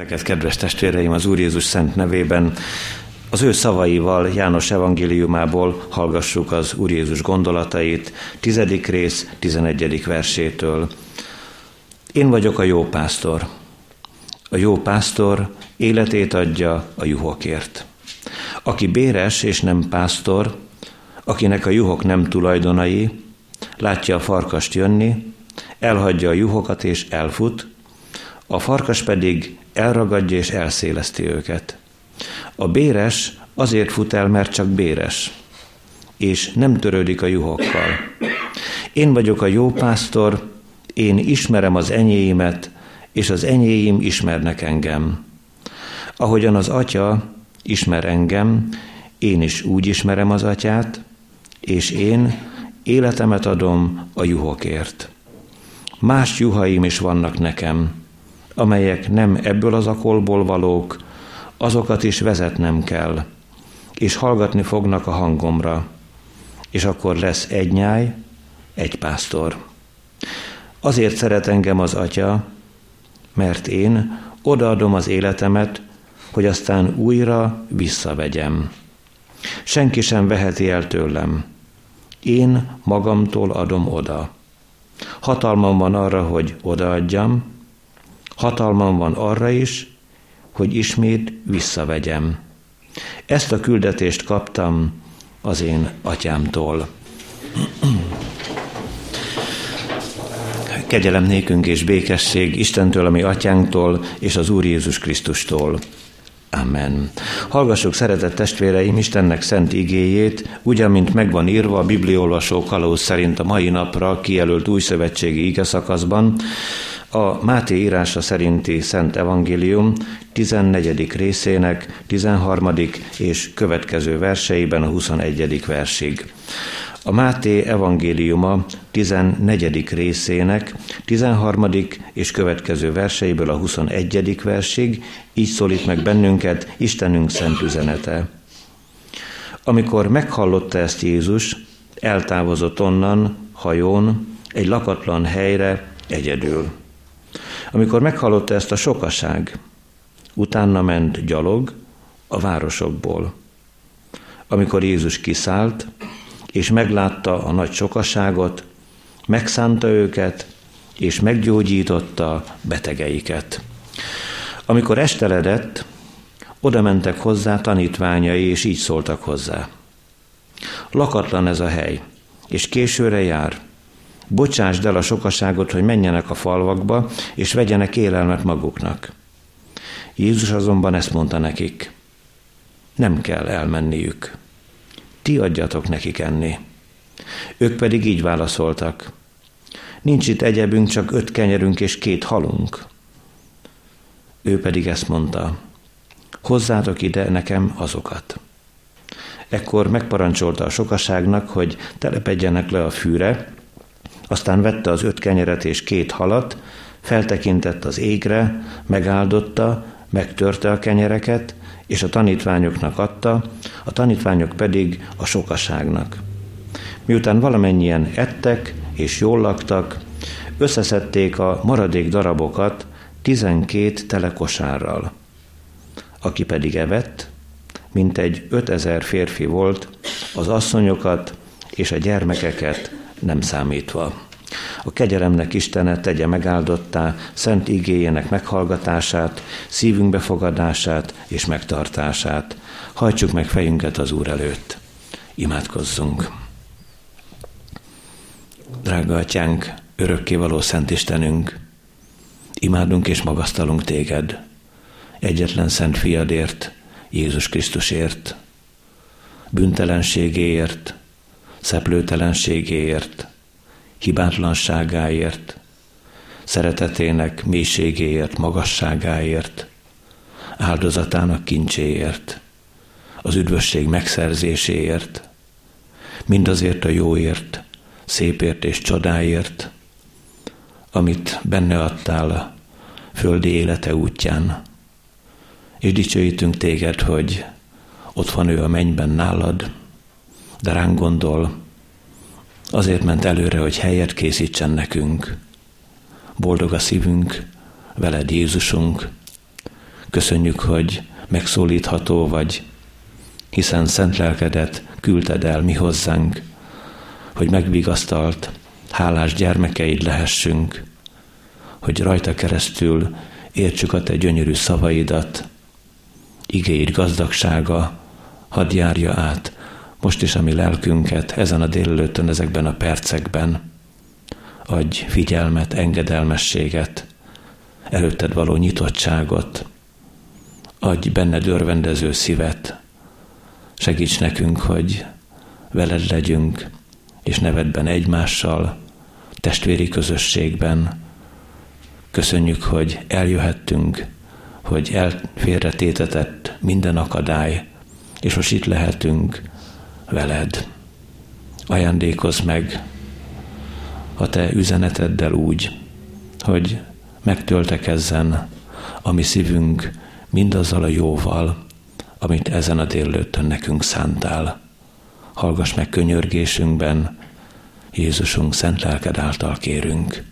Ezeket, kedves testvéreim, az Úr Jézus szent nevében az ő szavaival János evangéliumából hallgassuk az Úr Jézus gondolatait, tizedik rész, tizenegyedik versétől. Én vagyok a jó pásztor. A jó pásztor életét adja a juhokért. Aki béres és nem pásztor, akinek a juhok nem tulajdonai, látja a farkast jönni, elhagyja a juhokat és elfut, a farkas pedig elragadja és elszéleszti őket. A béres azért fut el, mert csak béres, és nem törődik a juhokkal. Én vagyok a jó pásztor, én ismerem az enyéimet, és az enyéim ismernek engem. Ahogyan az atya ismer engem, én is úgy ismerem az atyát, és én életemet adom a juhokért. Más juhaim is vannak nekem, amelyek nem ebből az akolból valók, azokat is vezetnem kell, és hallgatni fognak a hangomra, és akkor lesz egy nyáj, egy pásztor. Azért szeret engem az Atya, mert én odaadom az életemet, hogy aztán újra visszavegyem. Senki sem veheti el tőlem. Én magamtól adom oda. Hatalmam van arra, hogy odaadjam, hatalmam van arra is, hogy ismét visszavegyem. Ezt a küldetést kaptam az én atyámtól. Kegyelem nékünk és békesség Istentől, ami atyánktól, és az Úr Jézus Krisztustól. Amen. Hallgassuk, szeretett testvéreim, Istennek szent igéjét, ugyanmint megvan írva a bibliolvasó kalóz szerint a mai napra kijelölt új szövetségi ige szakaszban, a Máté írása szerinti Szent Evangélium 14. részének 13. és következő verseiben a 21. versig. A Máté evangéliuma 14. részének 13. és következő verseiből a 21. versig így szólít meg bennünket Istenünk szent üzenete. Amikor meghallotta ezt Jézus, eltávozott onnan, hajón, egy lakatlan helyre, egyedül. Amikor meghallotta ezt a sokaság, utána ment gyalog a városokból. Amikor Jézus kiszállt, és meglátta a nagy sokaságot, megszánta őket, és meggyógyította betegeiket. Amikor esteledett, oda mentek hozzá tanítványai, és így szóltak hozzá. Lakatlan ez a hely, és későre jár. Bocsásd el a sokaságot, hogy menjenek a falvakba, és vegyenek élelmet maguknak. Jézus azonban ezt mondta nekik. Nem kell elmenniük ti adjatok nekik enni. Ők pedig így válaszoltak. Nincs itt egyebünk, csak öt kenyerünk és két halunk. Ő pedig ezt mondta. Hozzátok ide nekem azokat. Ekkor megparancsolta a sokaságnak, hogy telepedjenek le a fűre, aztán vette az öt kenyeret és két halat, feltekintett az égre, megáldotta, megtörte a kenyereket, és a tanítványoknak adta, a tanítványok pedig a sokaságnak. Miután valamennyien ettek és jól laktak, összeszedték a maradék darabokat tizenkét telekosárral. Aki pedig evett, mint egy ötezer férfi volt, az asszonyokat és a gyermekeket nem számítva. A kegyelemnek Istene tegye megáldottá szent igéjének meghallgatását, szívünk befogadását és megtartását. Hajtsuk meg fejünket az Úr előtt. Imádkozzunk. Drága Atyánk, örökkévaló Szent Istenünk, imádunk és magasztalunk Téged, egyetlen Szent Fiadért, Jézus Krisztusért, büntelenségéért, szeplőtelenségéért, hibátlanságáért, szeretetének mélységéért, magasságáért, áldozatának kincséért, az üdvösség megszerzéséért, mindazért a jóért, szépért és csodáért, amit benne adtál a földi élete útján. És dicsőítünk téged, hogy ott van ő a mennyben nálad, de ránk gondol, Azért ment előre, hogy helyet készítsen nekünk. Boldog a szívünk, veled Jézusunk, Köszönjük, hogy megszólítható vagy, hiszen szent lelkedet küldted el mi hozzánk, hogy megvigasztalt, hálás gyermekeid lehessünk, hogy rajta keresztül értsük a te gyönyörű szavaidat, igéid gazdagsága, hadd járja át most is a mi lelkünket ezen a délelőttön, ezekben a percekben. Adj figyelmet, engedelmességet, előtted való nyitottságot, adj benned örvendező szívet, segíts nekünk, hogy veled legyünk, és nevedben egymással, testvéri közösségben. Köszönjük, hogy eljöhettünk, hogy elfélretétetett minden akadály, és most itt lehetünk veled. Ajándékozz meg a te üzeneteddel úgy, hogy megtöltekezzen a mi szívünk mindazzal a jóval, amit ezen a délőttön nekünk szántál. Hallgass meg könyörgésünkben, Jézusunk szent lelked által kérünk.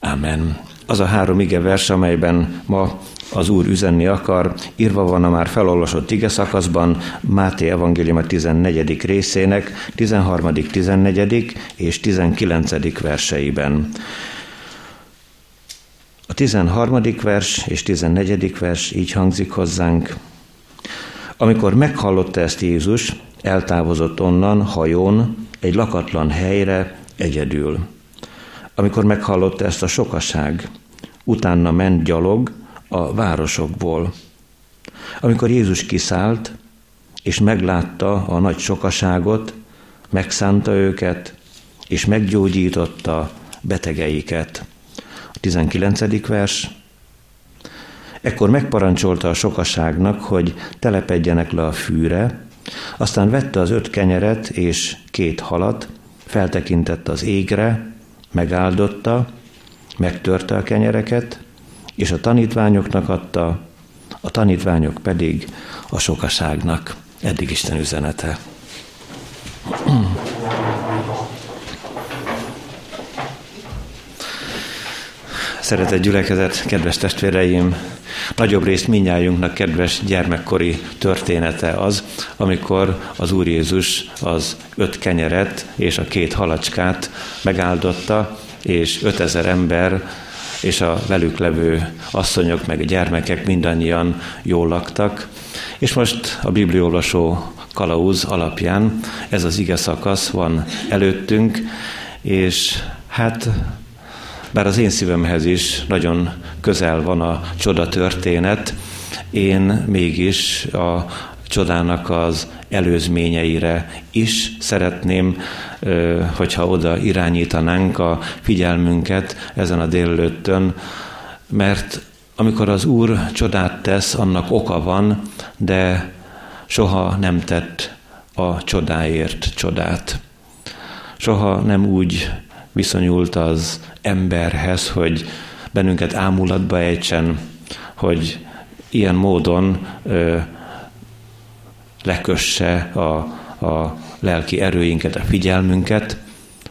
Amen. Az a három ige vers, amelyben ma az Úr üzenni akar, írva van a már felolvasott ige szakaszban, Máté Evangélium a 14. részének 13., 14. és 19. verseiben. A 13. vers és 14. vers így hangzik hozzánk. Amikor meghallotta ezt Jézus, eltávozott onnan hajón egy lakatlan helyre egyedül. Amikor meghallotta ezt a sokaság, utána ment gyalog a városokból. Amikor Jézus kiszállt, és meglátta a nagy sokaságot, megszánta őket, és meggyógyította betegeiket. A 19. vers. Ekkor megparancsolta a sokaságnak, hogy telepedjenek le a fűre, aztán vette az öt kenyeret és két halat, feltekintett az égre, megáldotta, megtörte a kenyereket, és a tanítványoknak adta, a tanítványok pedig a sokaságnak. Eddig Isten üzenete. Szeretett gyülekezet, kedves testvéreim, nagyobb részt minnyájunknak kedves gyermekkori története az, amikor az Úr Jézus az öt kenyeret és a két halacskát megáldotta, és ötezer ember és a velük levő asszonyok, meg a gyermekek mindannyian jól laktak. És most a bibliolvasó kalauz alapján ez az ige szakasz van előttünk, és hát bár az én szívemhez is nagyon közel van a csoda történet, én mégis a csodának az előzményeire is szeretném, hogyha oda irányítanánk a figyelmünket ezen a délelőttön, mert amikor az Úr csodát tesz, annak oka van, de soha nem tett a csodáért csodát. Soha nem úgy viszonyult az emberhez, hogy bennünket ámulatba ejtsen, hogy ilyen módon ö, lekösse a, a lelki erőinket, a figyelmünket,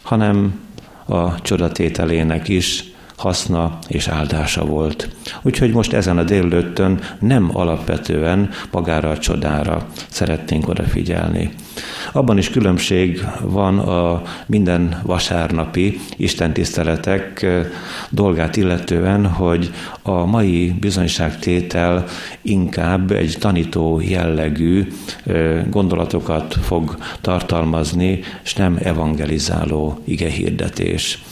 hanem a csodatételének is haszna és áldása volt. Úgyhogy most ezen a délőttön nem alapvetően magára a csodára szeretnénk odafigyelni. Abban is különbség van a minden vasárnapi istentiszteletek dolgát illetően, hogy a mai bizonyságtétel inkább egy tanító jellegű gondolatokat fog tartalmazni, és nem evangelizáló igehirdetés.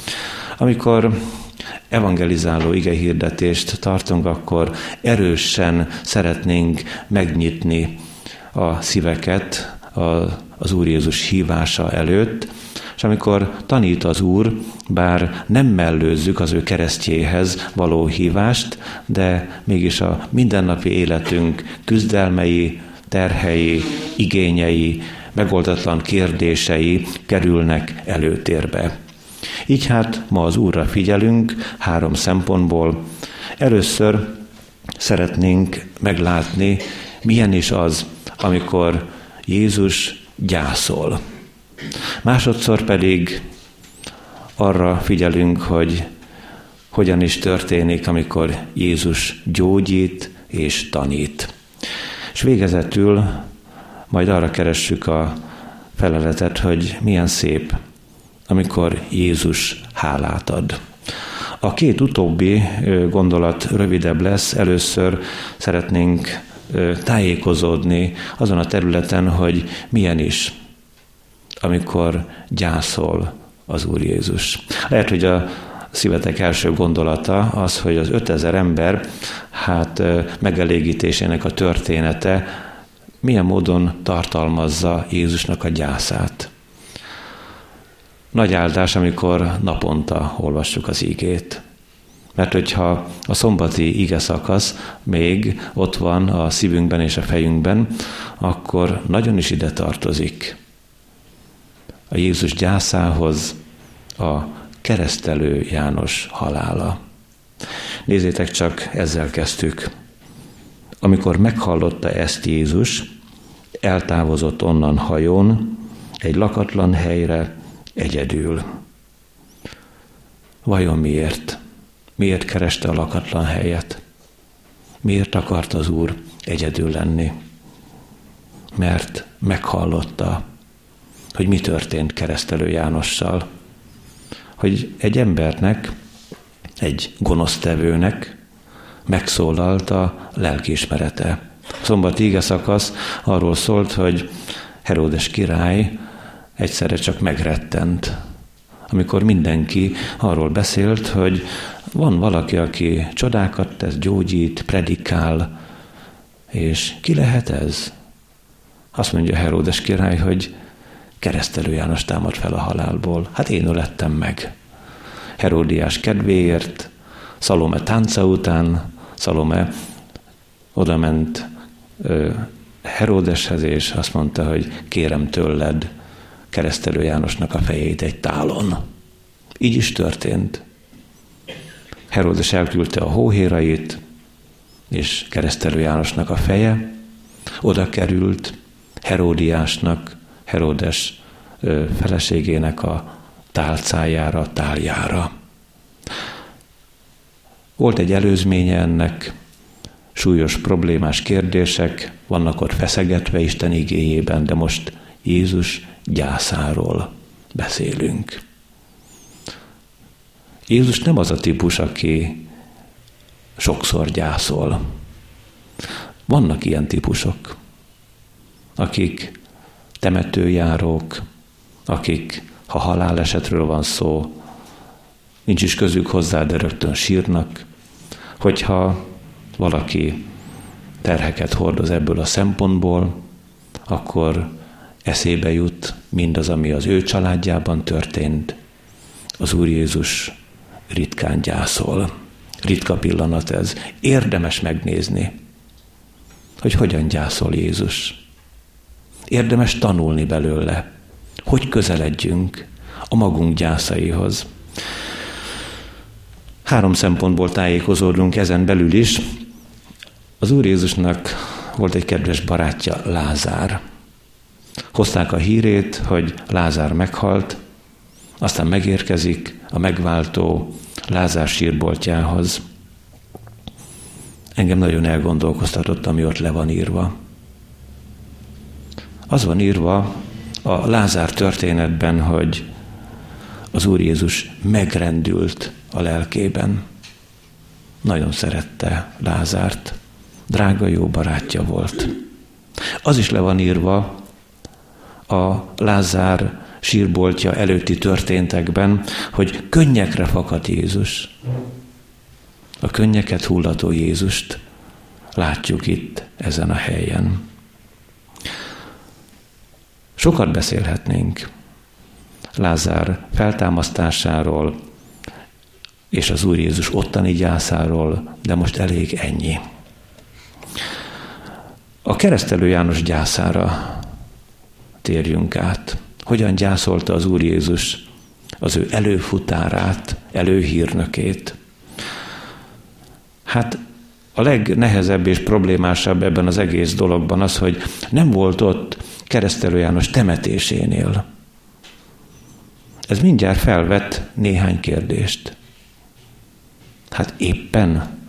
Amikor evangelizáló igehirdetést tartunk, akkor erősen szeretnénk megnyitni a szíveket az Úr Jézus hívása előtt, és amikor tanít az Úr, bár nem mellőzzük az ő keresztjéhez való hívást, de mégis a mindennapi életünk küzdelmei, terhei, igényei, megoldatlan kérdései kerülnek előtérbe. Így hát ma az Úrra figyelünk három szempontból. Először szeretnénk meglátni, milyen is az, amikor Jézus gyászol. Másodszor pedig arra figyelünk, hogy hogyan is történik, amikor Jézus gyógyít és tanít. És végezetül majd arra keressük a feleletet, hogy milyen szép, amikor Jézus hálát ad. A két utóbbi gondolat rövidebb lesz. Először szeretnénk tájékozódni azon a területen, hogy milyen is, amikor gyászol az Úr Jézus. Lehet, hogy a szívetek első gondolata az, hogy az 5000 ember hát megelégítésének a története milyen módon tartalmazza Jézusnak a gyászát. Nagy áldás, amikor naponta olvassuk az ígét. Mert hogyha a szombati ige szakasz még ott van a szívünkben és a fejünkben, akkor nagyon is ide tartozik. A Jézus gyászához a keresztelő János halála. Nézzétek csak, ezzel kezdtük. Amikor meghallotta ezt Jézus, eltávozott onnan hajón, egy lakatlan helyre, egyedül. Vajon miért? Miért kereste a lakatlan helyet? Miért akart az Úr egyedül lenni? Mert meghallotta, hogy mi történt keresztelő Jánossal. Hogy egy embernek, egy gonosztevőnek megszólalt a lelkiismerete. A szombati ige szakasz arról szólt, hogy Heródes király egyszerre csak megrettent, amikor mindenki arról beszélt, hogy van valaki, aki csodákat tesz, gyógyít, predikál, és ki lehet ez? Azt mondja Heródes király, hogy keresztelő János támad fel a halálból. Hát én ölettem meg. Heródiás kedvéért, Szalome tánca után, Szalome odament Heródeshez, és azt mondta, hogy kérem tőled, keresztelő Jánosnak a fejét egy tálon. Így is történt. Herodes elküldte a hóhérait, és keresztelő Jánosnak a feje oda került Heródiásnak, Herodes feleségének a tálcájára, táljára. Volt egy előzménye ennek, súlyos problémás kérdések vannak ott feszegetve Isten igéjében, de most Jézus gyászáról beszélünk. Jézus nem az a típus, aki sokszor gyászol. Vannak ilyen típusok, akik temetőjárók, akik, ha halálesetről van szó, nincs is közük hozzá, de rögtön sírnak, hogyha valaki terheket hordoz ebből a szempontból, akkor eszébe jut mindaz, ami az ő családjában történt. Az Úr Jézus ritkán gyászol. Ritka pillanat ez. Érdemes megnézni, hogy hogyan gyászol Jézus. Érdemes tanulni belőle, hogy közeledjünk a magunk gyászaihoz. Három szempontból tájékozódunk ezen belül is. Az Úr Jézusnak volt egy kedves barátja, Lázár. Hozták a hírét, hogy Lázár meghalt, aztán megérkezik a megváltó Lázár sírboltjához. Engem nagyon elgondolkoztatott, ami ott le van írva. Az van írva a Lázár történetben, hogy az Úr Jézus megrendült a lelkében. Nagyon szerette Lázárt, drága jó barátja volt. Az is le van írva a Lázár sírboltja előtti történtekben, hogy könnyekre fakadt Jézus. A könnyeket hullató Jézust látjuk itt, ezen a helyen. Sokat beszélhetnénk Lázár feltámasztásáról és az Úr Jézus ottani gyászáról, de most elég ennyi. A keresztelő János gyászára térjünk át. Hogyan gyászolta az Úr Jézus az ő előfutárát, előhírnökét. Hát a legnehezebb és problémásabb ebben az egész dologban az, hogy nem volt ott keresztelő János temetésénél. Ez mindjárt felvet néhány kérdést. Hát éppen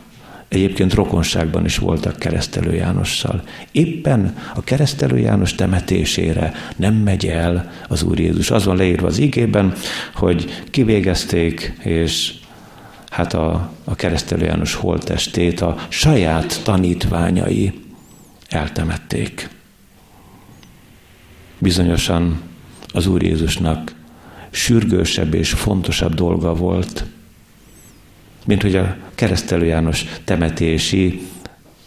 Egyébként rokonságban is voltak keresztelő Jánossal. Éppen a keresztelő János temetésére nem megy el az Úr Jézus. Az van leírva az igében, hogy kivégezték, és hát a, a keresztelő János holttestét a saját tanítványai eltemették. Bizonyosan az Úr Jézusnak sürgősebb és fontosabb dolga volt, mint hogy a keresztelő János temetési,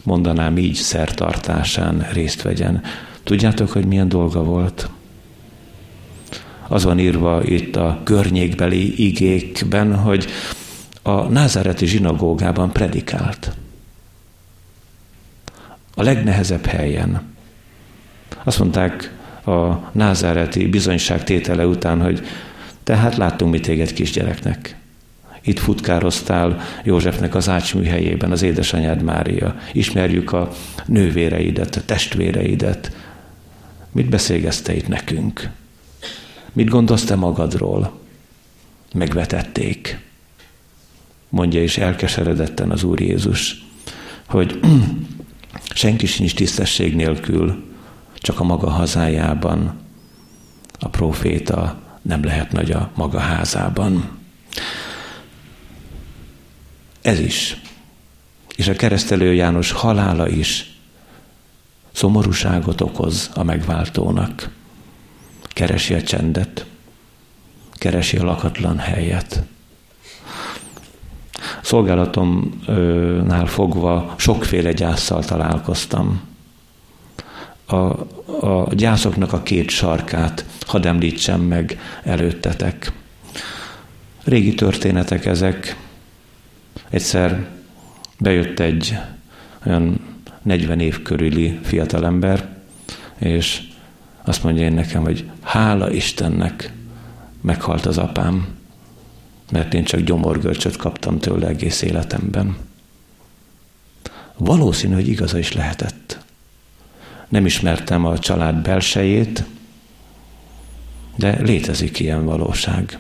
mondanám így, szertartásán részt vegyen. Tudjátok, hogy milyen dolga volt? Az van írva itt a környékbeli igékben, hogy a názáreti zsinagógában predikált. A legnehezebb helyen. Azt mondták a názáreti bizonyság tétele után, hogy tehát láttunk mi téged kisgyereknek. Itt futkároztál Józsefnek az ácsműhelyében, az édesanyád Mária. Ismerjük a nővéreidet, a testvéreidet. Mit beszélgezte itt nekünk? Mit gondolsz te magadról? Megvetették. Mondja is elkeseredetten az Úr Jézus, hogy senki sincs tisztesség nélkül, csak a maga hazájában. A proféta nem lehet nagy a maga házában. Ez is, és a keresztelő János halála is szomorúságot okoz a megváltónak. Keresi a csendet, keresi a lakatlan helyet. Szolgálatomnál fogva sokféle gyászsal találkoztam. A, a gyászoknak a két sarkát hadd említsem meg előttetek. Régi történetek ezek, Egyszer bejött egy olyan 40 év körüli fiatalember, és azt mondja én nekem, hogy hála Istennek meghalt az apám, mert én csak gyomorgörcsöt kaptam tőle egész életemben. Valószínű, hogy igaza is lehetett. Nem ismertem a család belsejét, de létezik ilyen valóság.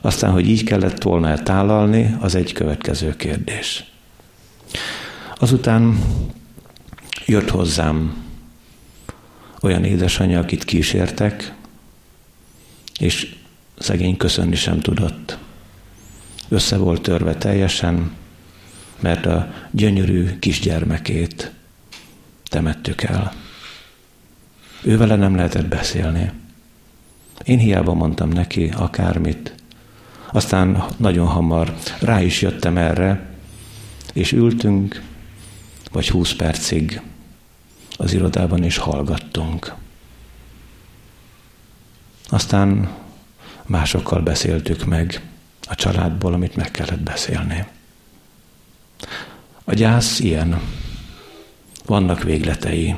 Aztán, hogy így kellett volna tálalni, az egy következő kérdés. Azután jött hozzám olyan édesanyja, akit kísértek, és szegény köszönni sem tudott. Össze volt törve teljesen, mert a gyönyörű kisgyermekét temettük el. Ővele nem lehetett beszélni. Én hiába mondtam neki akármit, aztán nagyon hamar rá is jöttem erre, és ültünk, vagy húsz percig az irodában is hallgattunk. Aztán másokkal beszéltük meg a családból, amit meg kellett beszélni. A gyász ilyen. Vannak végletei.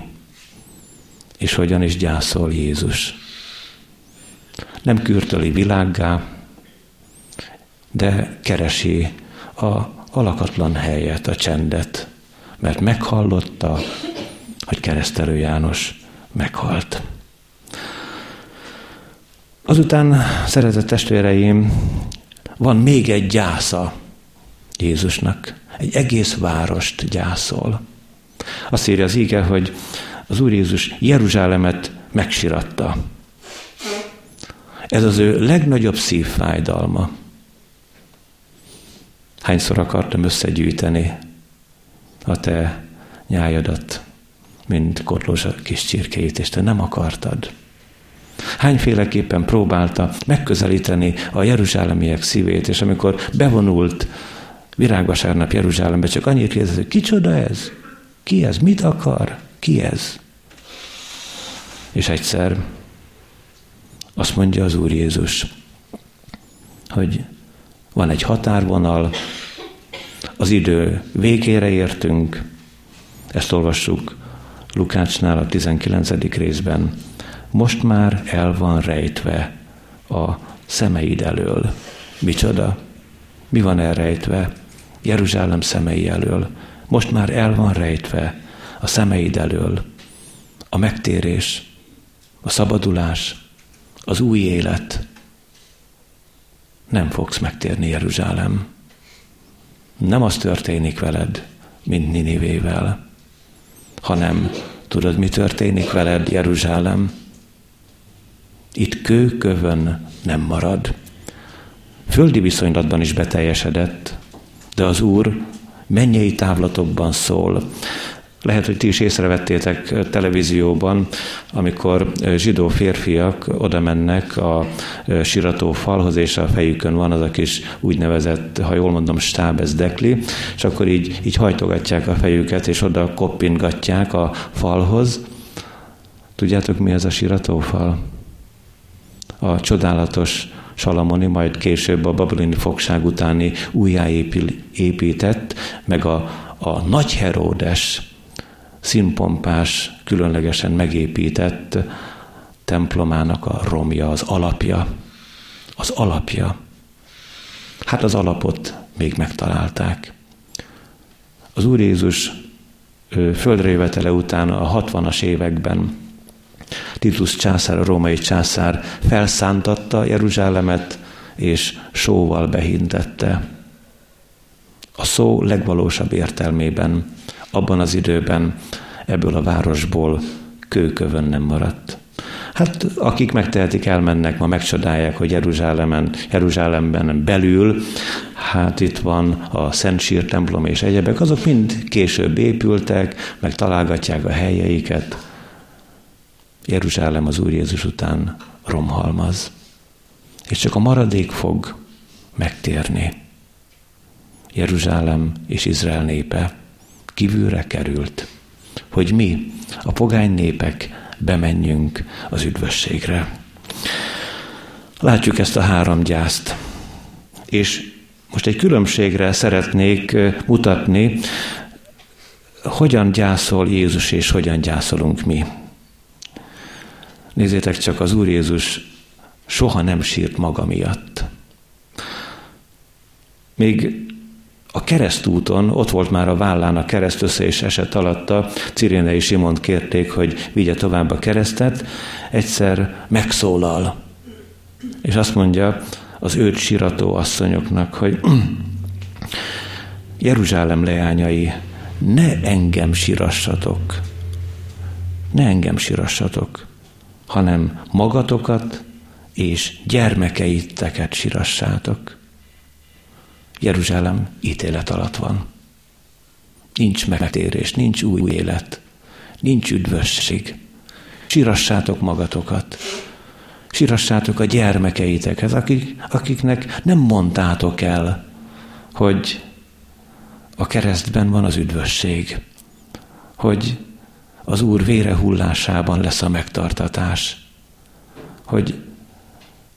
És hogyan is gyászol Jézus. Nem kürtöli világgá, de keresi a alakatlan helyet, a csendet, mert meghallotta, hogy keresztelő János meghalt. Azután, szeretett testvéreim, van még egy gyásza Jézusnak. Egy egész várost gyászol. Azt írja az íge, hogy az Úr Jézus Jeruzsálemet megsiratta. Ez az ő legnagyobb szívfájdalma. Hányszor akartam összegyűjteni a te nyájadat, mint kotlós kis csirkéit, és te nem akartad. Hányféleképpen próbálta megközelíteni a jeruzsálemiek szívét, és amikor bevonult virágvasárnap Jeruzsálembe, csak annyit kérdezett, hogy kicsoda ez? Ki ez? Mit akar? Ki ez? És egyszer azt mondja az Úr Jézus, hogy van egy határvonal, az idő végére értünk, ezt olvassuk Lukácsnál a 19. részben. Most már el van rejtve a szemeid elől. Micsoda? Mi van elrejtve? Jeruzsálem szemei elől. Most már el van rejtve a szemeid elől. A megtérés, a szabadulás, az új élet, nem fogsz megtérni Jeruzsálem. nem az történik veled, mint Ninivével, hanem tudod, mi történik veled, Jeruzsálem? Itt kőkövön nem marad. Földi viszonylatban is beteljesedett, de az Úr mennyei távlatokban szól. Lehet, hogy ti is észrevettétek televízióban, amikor zsidó férfiak oda mennek a sirató falhoz, és a fejükön van az a kis úgynevezett, ha jól mondom, stábez dekli, és akkor így, így hajtogatják a fejüket, és oda koppingatják a falhoz. Tudjátok, mi ez a siratófal? A csodálatos Salamoni, majd később a babiloni fogság utáni újjáépített, meg a, a nagy Heródes színpompás, különlegesen megépített templomának a romja, az alapja. Az alapja. Hát az alapot még megtalálták. Az Úr Jézus földrévetele után a 60-as években Titus császár, a római császár felszántatta Jeruzsálemet, és sóval behintette. A szó legvalósabb értelmében abban az időben ebből a városból kőkövön nem maradt. Hát akik megtehetik, elmennek, ma megcsodálják, hogy Jeruzsálemen, Jeruzsálemben belül, hát itt van a Szent Sír templom és egyebek, azok mind később épültek, meg találgatják a helyeiket. Jeruzsálem az Úr Jézus után romhalmaz. És csak a maradék fog megtérni. Jeruzsálem és Izrael népe kívülre került, hogy mi, a pogány népek bemenjünk az üdvösségre. Látjuk ezt a három gyászt, és most egy különbségre szeretnék mutatni, hogyan gyászol Jézus és hogyan gyászolunk mi. Nézzétek csak, az Úr Jézus soha nem sírt maga miatt. Még a keresztúton, ott volt már a vállán a kereszt össze és esett alatta, Cirénei Simont kérték, hogy vigye tovább a keresztet, egyszer megszólal, és azt mondja az őt sirató asszonyoknak, hogy Jeruzsálem leányai, ne engem sirassatok, ne engem sirassatok, hanem magatokat és gyermekeiteket sirassátok. Jeruzsálem ítélet alatt van. Nincs megtérés, nincs új élet, nincs üdvösség. Sirassátok magatokat, sirassátok a gyermekeiteket, akik, akiknek nem mondtátok el, hogy a keresztben van az üdvösség, hogy az Úr vére hullásában lesz a megtartatás, hogy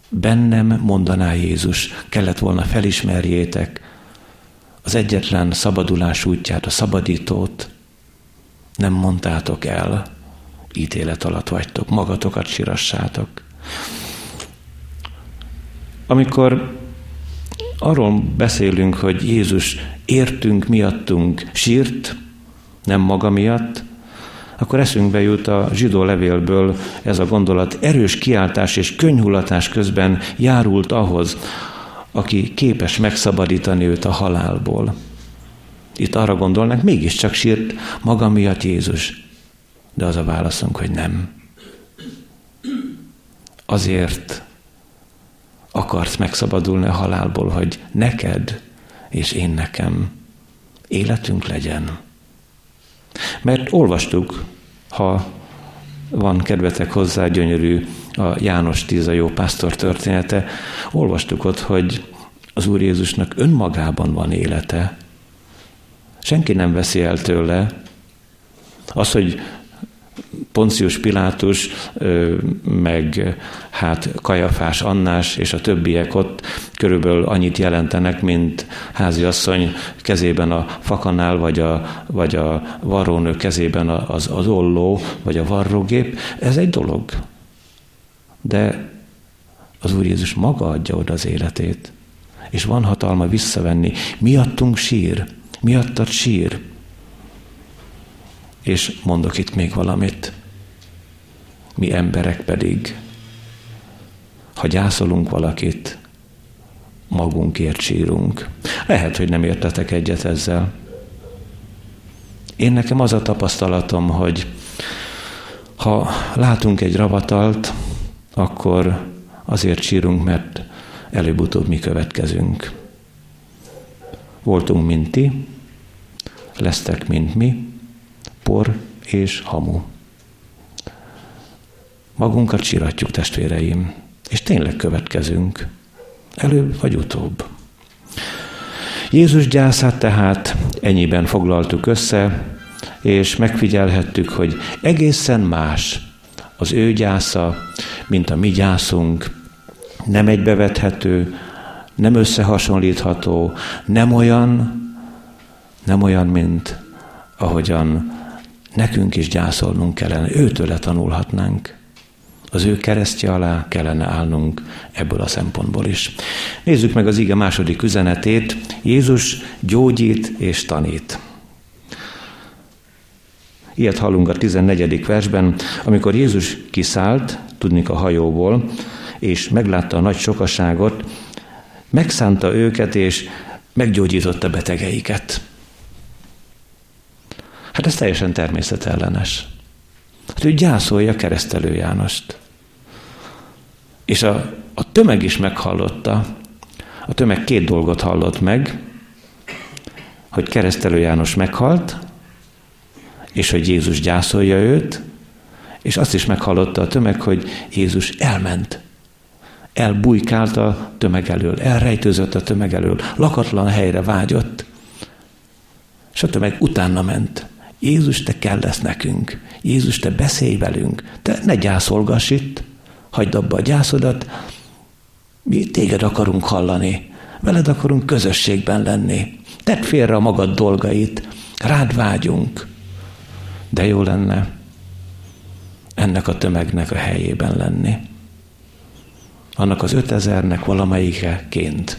bennem mondaná Jézus, kellett volna felismerjétek az egyetlen szabadulás útját, a szabadítót, nem mondtátok el, ítélet alatt vagytok, magatokat sirassátok. Amikor arról beszélünk, hogy Jézus értünk, miattunk sírt, nem maga miatt, akkor eszünkbe jut a zsidó levélből ez a gondolat. Erős kiáltás és könyhulatás közben járult ahhoz, aki képes megszabadítani őt a halálból. Itt arra gondolnak, mégiscsak sírt maga miatt Jézus. De az a válaszunk, hogy nem. Azért akarsz megszabadulni a halálból, hogy neked és én nekem életünk legyen. Mert olvastuk, ha van kedvetek hozzá, gyönyörű a János Tíz a jó pásztor története, olvastuk ott, hogy az Úr Jézusnak önmagában van élete. Senki nem veszi el tőle. Az, hogy Poncius Pilátus, meg hát Kajafás Annás és a többiek ott körülbelül annyit jelentenek, mint háziasszony kezében a fakanál, vagy a, vagy a varrónő kezében az, az olló, vagy a varrógép. Ez egy dolog. De az Úr Jézus maga adja oda az életét, és van hatalma visszavenni. Miattunk sír, miattad sír. És mondok itt még valamit. Mi emberek pedig, ha gyászolunk valakit, magunkért sírunk. Lehet, hogy nem értetek egyet ezzel. Én nekem az a tapasztalatom, hogy ha látunk egy ravatalt, akkor azért sírunk, mert előbb-utóbb mi következünk. Voltunk, mint ti, lesztek, mint mi, por és hamu. Magunkat síratjuk, testvéreim, és tényleg következünk, előbb vagy utóbb. Jézus gyászát tehát ennyiben foglaltuk össze, és megfigyelhettük, hogy egészen más az ő gyásza, mint a mi gyászunk, nem egybevethető, nem összehasonlítható, nem olyan, nem olyan, mint ahogyan nekünk is gyászolnunk kellene, őtőle tanulhatnánk. Az ő keresztje alá kellene állnunk ebből a szempontból is. Nézzük meg az ige második üzenetét. Jézus gyógyít és tanít. Ilyet hallunk a 14. versben, amikor Jézus kiszállt, tudnik a hajóból, és meglátta a nagy sokaságot, megszánta őket, és meggyógyította betegeiket. Hát ez teljesen természetellenes. Hát ő gyászolja keresztelő Jánost. És a, a tömeg is meghallotta, a tömeg két dolgot hallott meg, hogy keresztelő János meghalt, és hogy Jézus gyászolja őt, és azt is meghallotta a tömeg, hogy Jézus elment. Elbújkált a tömeg elől, elrejtőzött a tömeg elől, lakatlan helyre vágyott, és a tömeg utána ment. Jézus, te kell lesz nekünk. Jézus, te beszélj velünk. Te ne gyászolgass itt, hagyd abba a gyászodat. Mi téged akarunk hallani. Veled akarunk közösségben lenni. Tedd félre a magad dolgait. Rád vágyunk. De jó lenne ennek a tömegnek a helyében lenni. Annak az ötezernek valamelyikeként.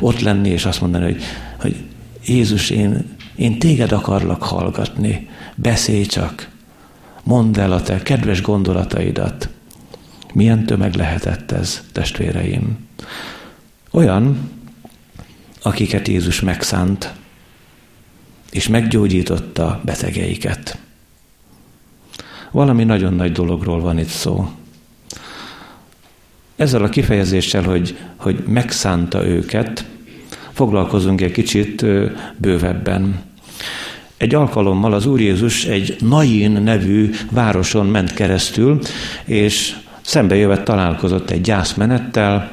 Ott lenni és azt mondani, hogy, hogy Jézus, én én téged akarlak hallgatni. Beszélj csak. Mondd el a te kedves gondolataidat. Milyen tömeg lehetett ez, testvéreim? Olyan, akiket Jézus megszánt, és meggyógyította betegeiket. Valami nagyon nagy dologról van itt szó. Ezzel a kifejezéssel, hogy, hogy megszánta őket, foglalkozunk egy kicsit bővebben. Egy alkalommal az Úr Jézus egy Nain nevű városon ment keresztül, és szembe jövet találkozott egy gyászmenettel,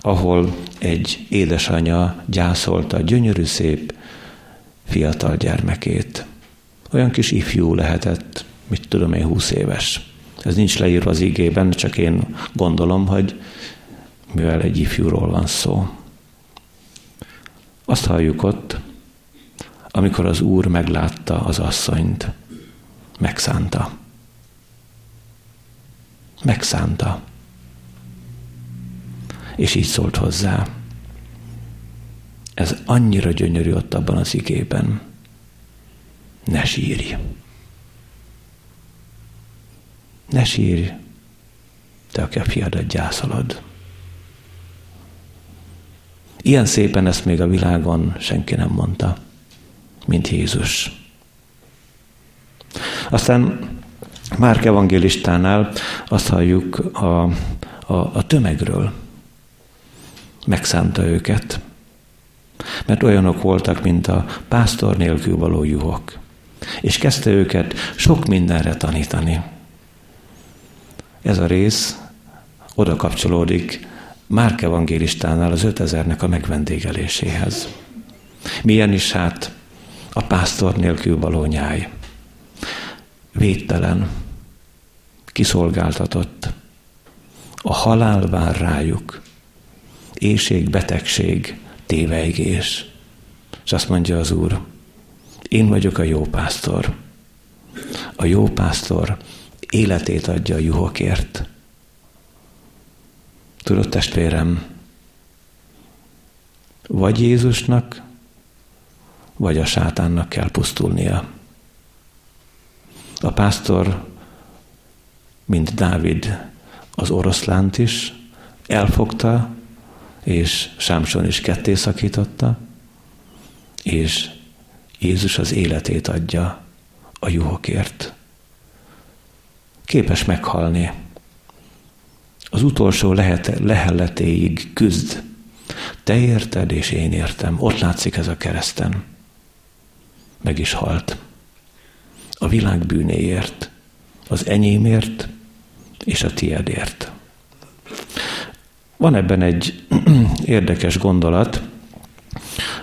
ahol egy édesanyja gyászolta gyönyörű szép fiatal gyermekét. Olyan kis ifjú lehetett, mit tudom én, húsz éves. Ez nincs leírva az igében, csak én gondolom, hogy mivel egy ifjúról van szó. Azt halljuk ott, amikor az úr meglátta az asszonyt, megszánta. Megszánta. És így szólt hozzá. Ez annyira gyönyörű ott abban az igében. Ne sírj. Ne sírj, te, aki a fiadat gyászolod. Ilyen szépen ezt még a világon senki nem mondta, mint Jézus. Aztán Márk evangélistánál azt halljuk a, a, a tömegről. Megszánta őket, mert olyanok voltak, mint a pásztor nélkül való juhok. És kezdte őket sok mindenre tanítani. Ez a rész oda kapcsolódik Márk evangélistánál az ötezernek a megvendégeléséhez. Milyen is hát a pásztor nélkül való nyáj. Védtelen, kiszolgáltatott, a halál vár rájuk, éjség, betegség, téveigés. És azt mondja az Úr, én vagyok a jó pásztor. A jó pásztor életét adja a juhokért. Tudod, testvérem, vagy Jézusnak, vagy a sátánnak kell pusztulnia. A pásztor, mint Dávid, az oroszlánt is elfogta, és Sámson is ketté szakította, és Jézus az életét adja a juhokért. Képes meghalni. Az utolsó lehet, lehelletéig küzd. Te érted, és én értem. Ott látszik ez a kereszten. Meg is halt. A világ bűnéért, az enyémért és a tiédért. Van ebben egy érdekes gondolat,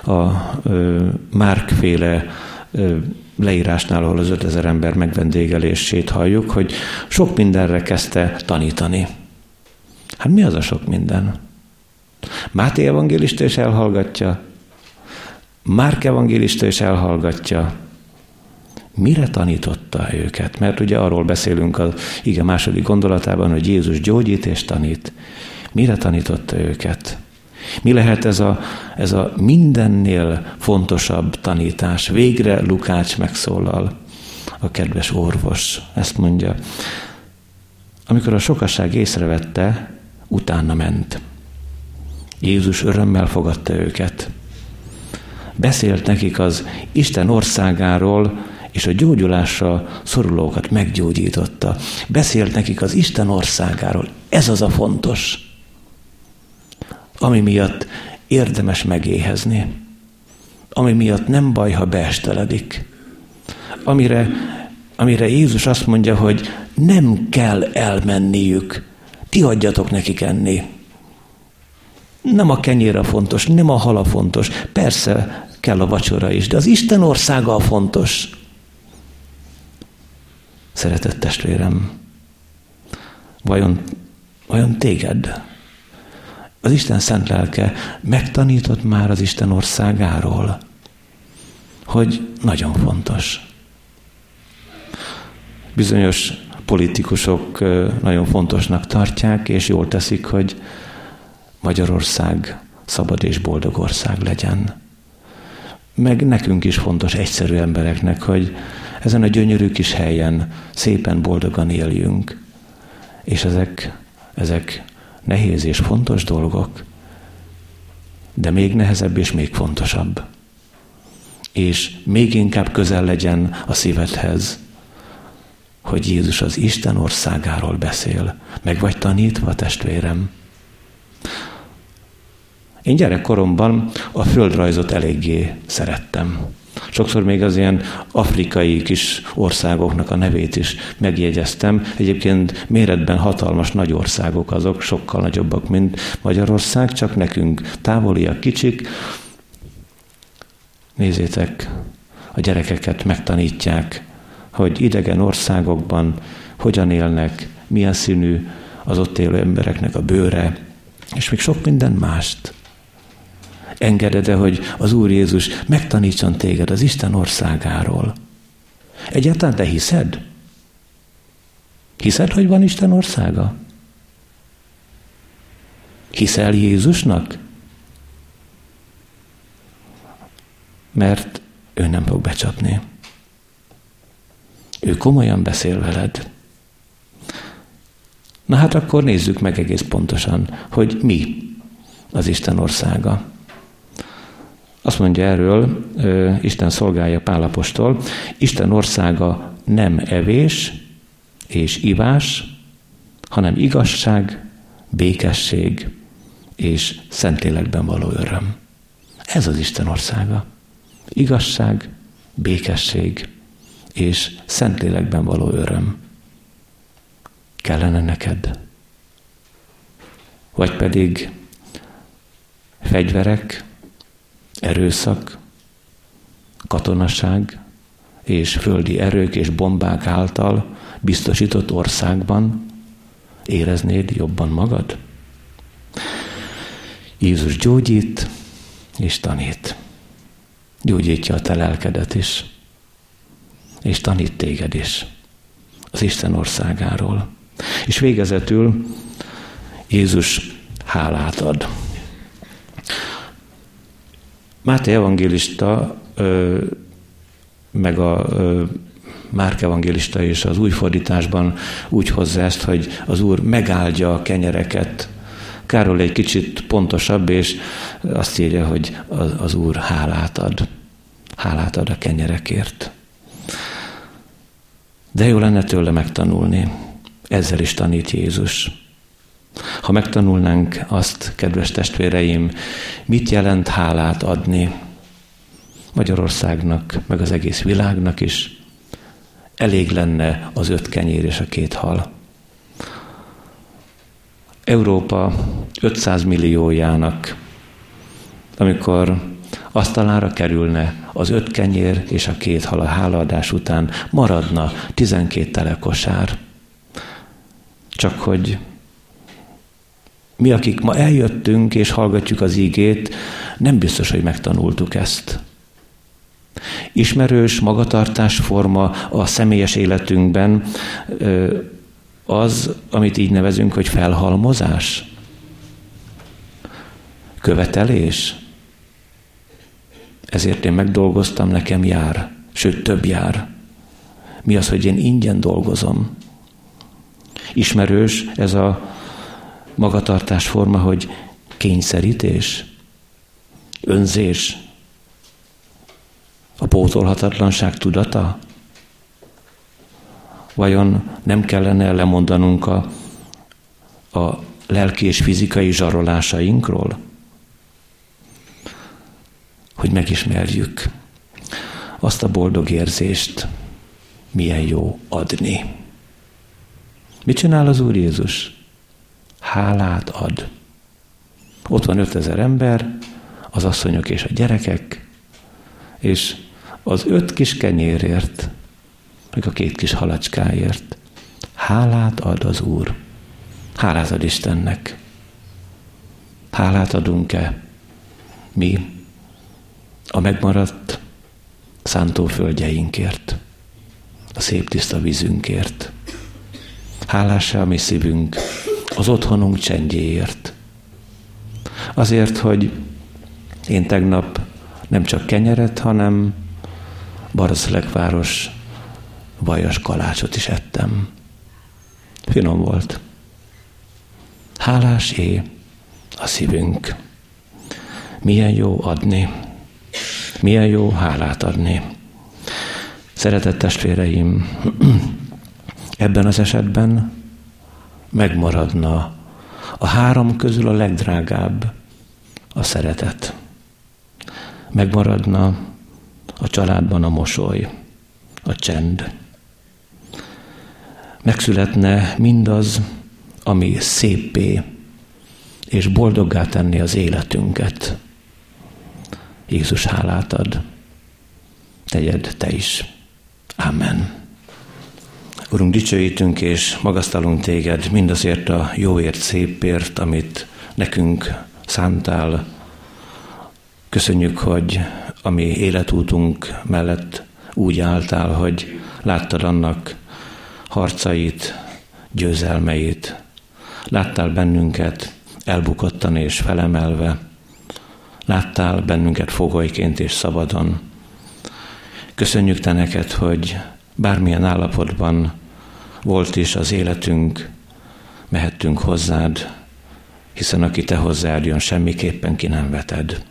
a Márk féle leírásnál, ahol az 5000 ember megvendégelését halljuk, hogy sok mindenre kezdte tanítani. Hát mi az a sok minden? Máté evangélista is elhallgatja, Márk evangélista is elhallgatja. Mire tanította őket? Mert ugye arról beszélünk az ige második gondolatában, hogy Jézus gyógyít tanít. Mire tanította őket? Mi lehet ez a, ez a mindennél fontosabb tanítás? Végre Lukács megszólal, a kedves orvos. Ezt mondja. Amikor a sokaság észrevette, utána ment. Jézus örömmel fogadta őket. Beszélt nekik az Isten országáról, és a gyógyulásra szorulókat meggyógyította. Beszélt nekik az Isten országáról. Ez az a fontos ami miatt érdemes megéhezni, ami miatt nem baj, ha beesteledik, amire, amire Jézus azt mondja, hogy nem kell elmenniük, ti adjatok nekik enni. Nem a kenyér a fontos, nem a hala fontos, persze kell a vacsora is, de az Isten országa a fontos. Szeretett testvérem, vajon, vajon téged az Isten szent lelke megtanított már az Isten országáról, hogy nagyon fontos. Bizonyos politikusok nagyon fontosnak tartják, és jól teszik, hogy Magyarország szabad és boldog ország legyen. Meg nekünk is fontos egyszerű embereknek, hogy ezen a gyönyörű kis helyen szépen boldogan éljünk. És ezek, ezek nehéz és fontos dolgok, de még nehezebb és még fontosabb. És még inkább közel legyen a szívedhez, hogy Jézus az Isten országáról beszél. Meg vagy tanítva, testvérem? Én gyerekkoromban a földrajzot eléggé szerettem. Sokszor még az ilyen afrikai kis országoknak a nevét is megjegyeztem. Egyébként méretben hatalmas nagy országok azok, sokkal nagyobbak, mint Magyarország, csak nekünk távoliak, kicsik. Nézzétek, a gyerekeket megtanítják, hogy idegen országokban hogyan élnek, milyen színű az ott élő embereknek a bőre, és még sok minden mást. Engeded-e, hogy az Úr Jézus megtanítson téged az Isten országáról? Egyáltalán te hiszed? Hiszed, hogy van Isten országa? Hiszel Jézusnak? Mert ő nem fog becsapni. Ő komolyan beszél veled. Na hát akkor nézzük meg egész pontosan, hogy mi az Isten országa. Azt mondja erről Isten szolgálja Pálapostól, Isten országa nem evés és ivás, hanem igazság, békesség és szentlélekben való öröm. Ez az Isten országa. Igazság, békesség és szentlélekben való öröm. Kellene neked? Vagy pedig fegyverek, erőszak, katonaság és földi erők és bombák által biztosított országban éreznéd jobban magad? Jézus gyógyít és tanít. Gyógyítja a te lelkedet is, és tanít téged is az Isten országáról. És végezetül Jézus hálát ad. Máté evangélista, meg a Márk evangélista és az új fordításban úgy hozza ezt, hogy az Úr megáldja a kenyereket, Károly egy kicsit pontosabb, és azt írja, hogy az, az Úr hálát ad. Hálát ad a kenyerekért. De jó lenne tőle megtanulni. Ezzel is tanít Jézus. Ha megtanulnánk azt, kedves testvéreim, mit jelent hálát adni Magyarországnak, meg az egész világnak is, elég lenne az öt kenyér és a két hal. Európa 500 milliójának, amikor asztalára kerülne az öt kenyér és a két hal a hálaadás után, maradna 12 telekosár. Csak hogy mi, akik ma eljöttünk és hallgatjuk az ígét, nem biztos, hogy megtanultuk ezt. Ismerős magatartásforma a személyes életünkben az, amit így nevezünk, hogy felhalmozás, követelés. Ezért én megdolgoztam, nekem jár, sőt több jár. Mi az, hogy én ingyen dolgozom? Ismerős ez a magatartásforma, hogy kényszerítés, önzés, a pótolhatatlanság tudata? Vajon nem kellene lemondanunk a, a lelki és fizikai zsarolásainkról? Hogy megismerjük azt a boldog érzést, milyen jó adni. Mit csinál az Úr Jézus? Hálát ad. Ott van 5000 ember, az asszonyok és a gyerekek, és az öt kis kenyérért, meg a két kis halacskáért. Hálát ad az Úr. Hálát ad Istennek. Hálát adunk-e mi a megmaradt szántóföldjeinkért, a szép tiszta vízünkért. Hálás a mi szívünk az otthonunk csendjéért. Azért, hogy én tegnap nem csak kenyeret, hanem Baraszlekváros vajas kalácsot is ettem. Finom volt. Hálás é a szívünk. Milyen jó adni. Milyen jó hálát adni. Szeretett testvéreim, ebben az esetben megmaradna a három közül a legdrágább a szeretet. Megmaradna a családban a mosoly, a csend. Megszületne mindaz, ami szépé és boldoggá tenni az életünket. Jézus hálát ad. Tegyed te is. Amen. Urunk, dicsőítünk és magasztalunk téged mindazért a jóért, szépért, amit nekünk szántál. Köszönjük, hogy a mi életútunk mellett úgy álltál, hogy láttad annak harcait, győzelmeit. Láttál bennünket elbukottan és felemelve. Láttál bennünket fogolyként és szabadon. Köszönjük te neked, hogy bármilyen állapotban volt is az életünk, mehettünk hozzád, hiszen aki te hozzád jön, semmiképpen ki nem veted.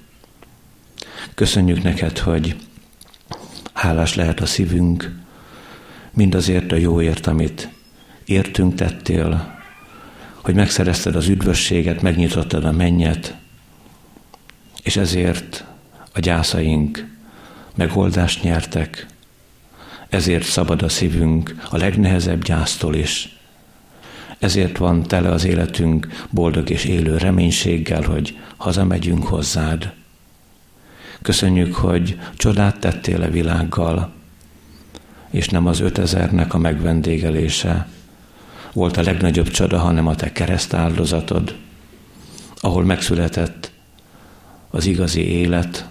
Köszönjük neked, hogy hálás lehet a szívünk, mindazért a jóért, amit értünk tettél, hogy megszerezted az üdvösséget, megnyitottad a mennyet, és ezért a gyászaink megoldást nyertek, ezért szabad a szívünk a legnehezebb gyásztól is. Ezért van tele az életünk boldog és élő reménységgel, hogy hazamegyünk hozzád. Köszönjük, hogy csodát tettél a világgal, és nem az ötezernek a megvendégelése volt a legnagyobb csoda, hanem a te kereszt áldozatod, ahol megszületett az igazi élet,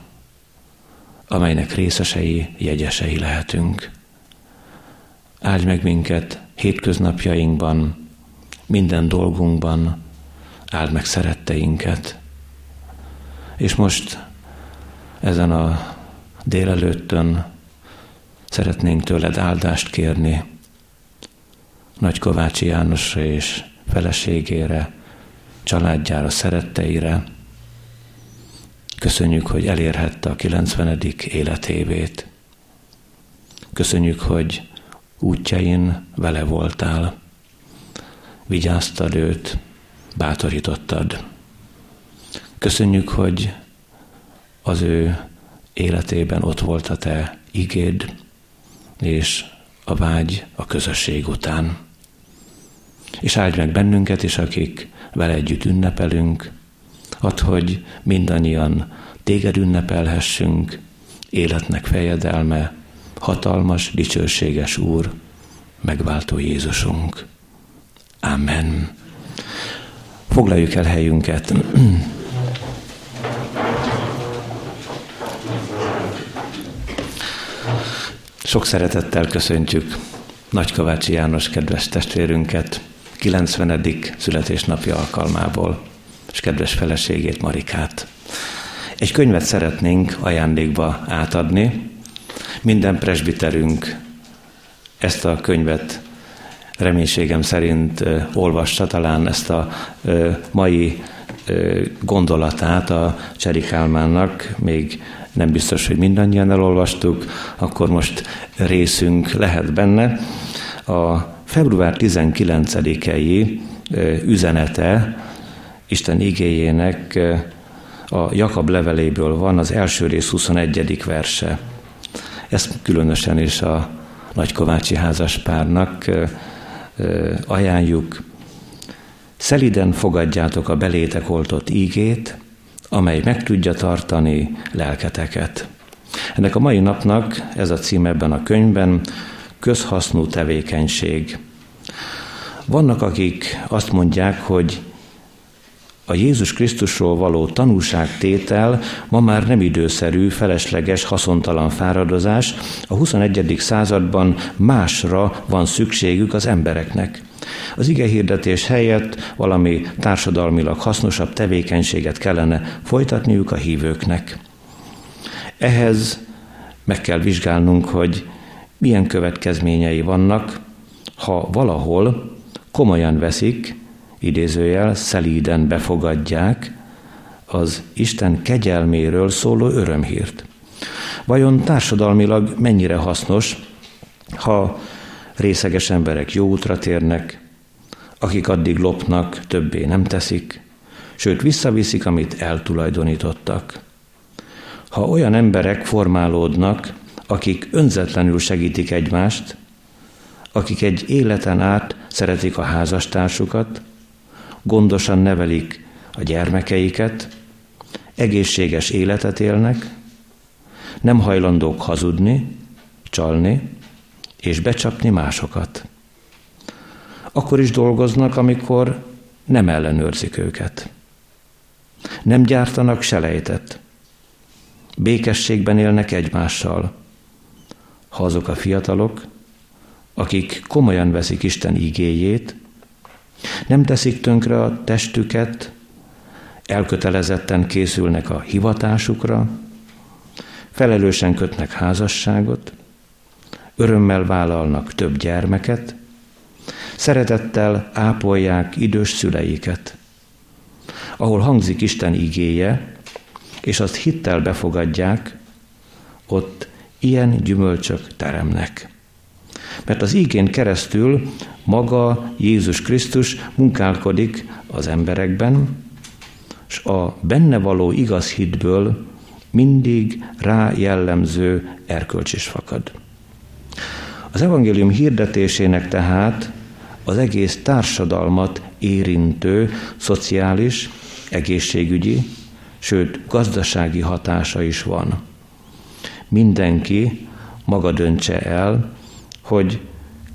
amelynek részesei, jegyesei lehetünk. Áldj meg minket hétköznapjainkban, minden dolgunkban, áld meg szeretteinket. És most ezen a délelőttön szeretnénk tőled áldást kérni Nagy Kovácsi Jánosra és feleségére, családjára, szeretteire. Köszönjük, hogy elérhette a 90. életévét. Köszönjük, hogy útjain vele voltál. Vigyáztad őt, bátorítottad. Köszönjük, hogy az ő életében ott volt a te igéd, és a vágy a közösség után. És áldj meg bennünket is, akik vele együtt ünnepelünk, add, hogy mindannyian téged ünnepelhessünk, életnek fejedelme, hatalmas, dicsőséges Úr, megváltó Jézusunk. Amen. Foglaljuk el helyünket. Sok szeretettel köszöntjük Nagykovácsi János kedves testvérünket 90. születésnapja alkalmából, és kedves feleségét Marikát. Egy könyvet szeretnénk ajándékba átadni. Minden presbiterünk ezt a könyvet reménységem szerint olvasta talán ezt a mai gondolatát a Cseri Kálmánnak, még nem biztos, hogy mindannyian elolvastuk, akkor most részünk lehet benne. A február 19-i üzenete Isten igéjének a Jakab leveléből van, az első rész 21. verse. Ezt különösen is a nagykovácsi házaspárnak ajánljuk. Szeliden fogadjátok a belétek oltott ígét, amely meg tudja tartani lelketeket. Ennek a mai napnak ez a cím ebben a könyvben, közhasznú tevékenység. Vannak, akik azt mondják, hogy a Jézus Krisztusról való tanúságtétel ma már nem időszerű, felesleges, haszontalan fáradozás. A 21. században másra van szükségük az embereknek. Az ige hirdetés helyett valami társadalmilag hasznosabb tevékenységet kellene folytatniuk a hívőknek. Ehhez meg kell vizsgálnunk, hogy milyen következményei vannak, ha valahol komolyan veszik, idézőjel szelíden befogadják az Isten kegyelméről szóló örömhírt. Vajon társadalmilag mennyire hasznos, ha részeges emberek jó útra térnek, akik addig lopnak, többé nem teszik, sőt visszaviszik, amit eltulajdonítottak. Ha olyan emberek formálódnak, akik önzetlenül segítik egymást, akik egy életen át szeretik a házastársukat, gondosan nevelik a gyermekeiket, egészséges életet élnek, nem hajlandók hazudni, csalni és becsapni másokat. Akkor is dolgoznak, amikor nem ellenőrzik őket. Nem gyártanak selejtet. Békességben élnek egymással. Ha azok a fiatalok, akik komolyan veszik Isten igéjét, nem teszik tönkre a testüket, elkötelezetten készülnek a hivatásukra, felelősen kötnek házasságot, örömmel vállalnak több gyermeket, szeretettel ápolják idős szüleiket, ahol hangzik Isten igéje, és azt hittel befogadják, ott ilyen gyümölcsök teremnek. Mert az ígén keresztül maga Jézus Krisztus munkálkodik az emberekben, és a benne való igaz hitből mindig rá jellemző erkölcs is fakad. Az evangélium hirdetésének tehát az egész társadalmat érintő szociális, egészségügyi, sőt gazdasági hatása is van. Mindenki maga döntse el, hogy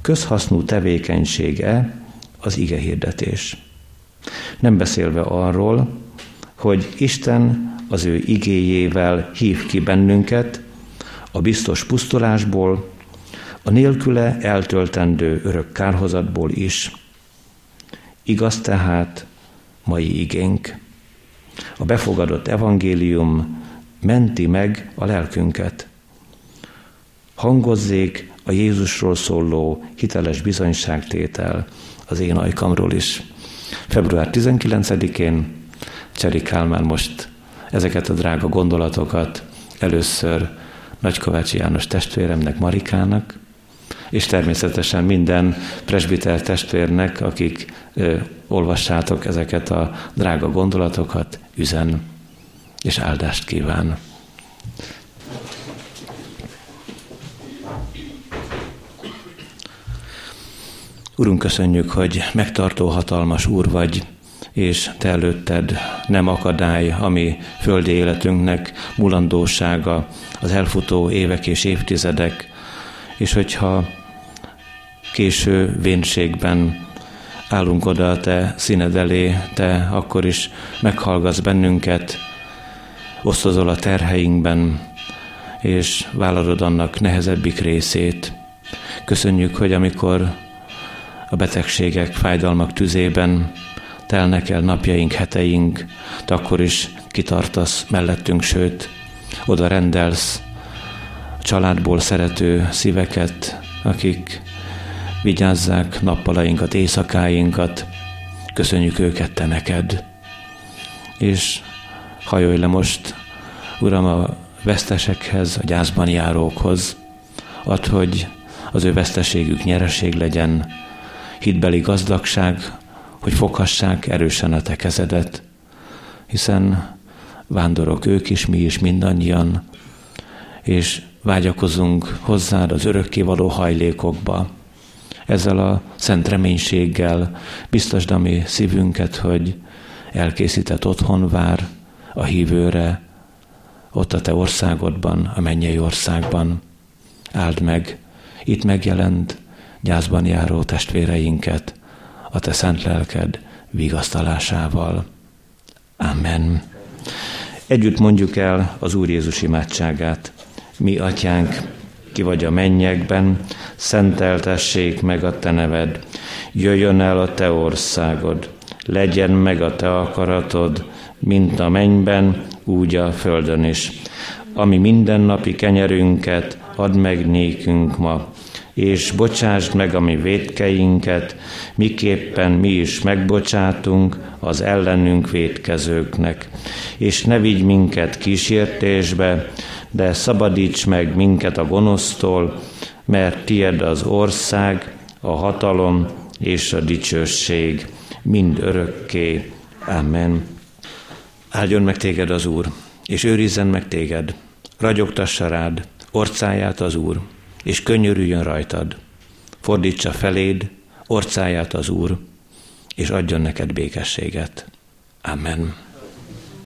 közhasznú tevékenysége az ige hirdetés. Nem beszélve arról, hogy Isten az ő igéjével hív ki bennünket a biztos pusztulásból, a nélküle eltöltendő örök kárhozatból is. Igaz tehát mai igénk. A befogadott evangélium menti meg a lelkünket. Hangozzék a Jézusról szóló hiteles bizonyságtétel az én ajkamról is. Február 19-én Cseri Kálmán most ezeket a drága gondolatokat először Nagykovács János testvéremnek, Marikának, és természetesen minden presbiter testvérnek, akik ö, olvassátok ezeket a drága gondolatokat, üzen és áldást kíván. Urunk, köszönjük, hogy megtartó hatalmas Úr vagy, és Te előtted nem akadály, ami földi életünknek mulandósága, az elfutó évek és évtizedek, és hogyha késő vénségben állunk oda a Te színed elé, Te akkor is meghallgatsz bennünket, osztozol a terheinkben, és vállalod annak nehezebbik részét. Köszönjük, hogy amikor a betegségek, fájdalmak tüzében telnek el napjaink, heteink, de akkor is kitartasz mellettünk, sőt, oda rendelsz a családból szerető szíveket, akik vigyázzák nappalainkat, éjszakáinkat, köszönjük őket te neked. És hajolj le most, Uram, a vesztesekhez, a gyászban járókhoz, add, hogy az ő veszteségük nyereség legyen, hitbeli gazdagság, hogy foghassák erősen a te kezedet, hiszen vándorok ők is, mi is mindannyian, és vágyakozunk hozzád az örökkévaló hajlékokba. Ezzel a szent reménységgel biztosd a mi szívünket, hogy elkészített otthon vár a hívőre, ott a te országodban, a mennyei országban. Áld meg, itt megjelent gyászban járó testvéreinket, a te szent lelked vigasztalásával. Amen. Együtt mondjuk el az Úr Jézus imádságát. Mi, atyánk, ki vagy a mennyekben, szenteltessék meg a te neved, jöjjön el a te országod, legyen meg a te akaratod, mint a mennyben, úgy a földön is. Ami mindennapi kenyerünket add meg nékünk ma, és bocsásd meg a mi védkeinket, miképpen mi is megbocsátunk az ellenünk védkezőknek. És ne vigy minket kísértésbe, de szabadíts meg minket a gonosztól, mert tied az ország, a hatalom és a dicsőség mind örökké. Amen. Áldjon meg téged az Úr, és őrizzen meg téged, ragyogtassa rád, orcáját az Úr, és könyörüljön rajtad. Fordítsa feléd orcáját az Úr, és adjon neked békességet. Amen.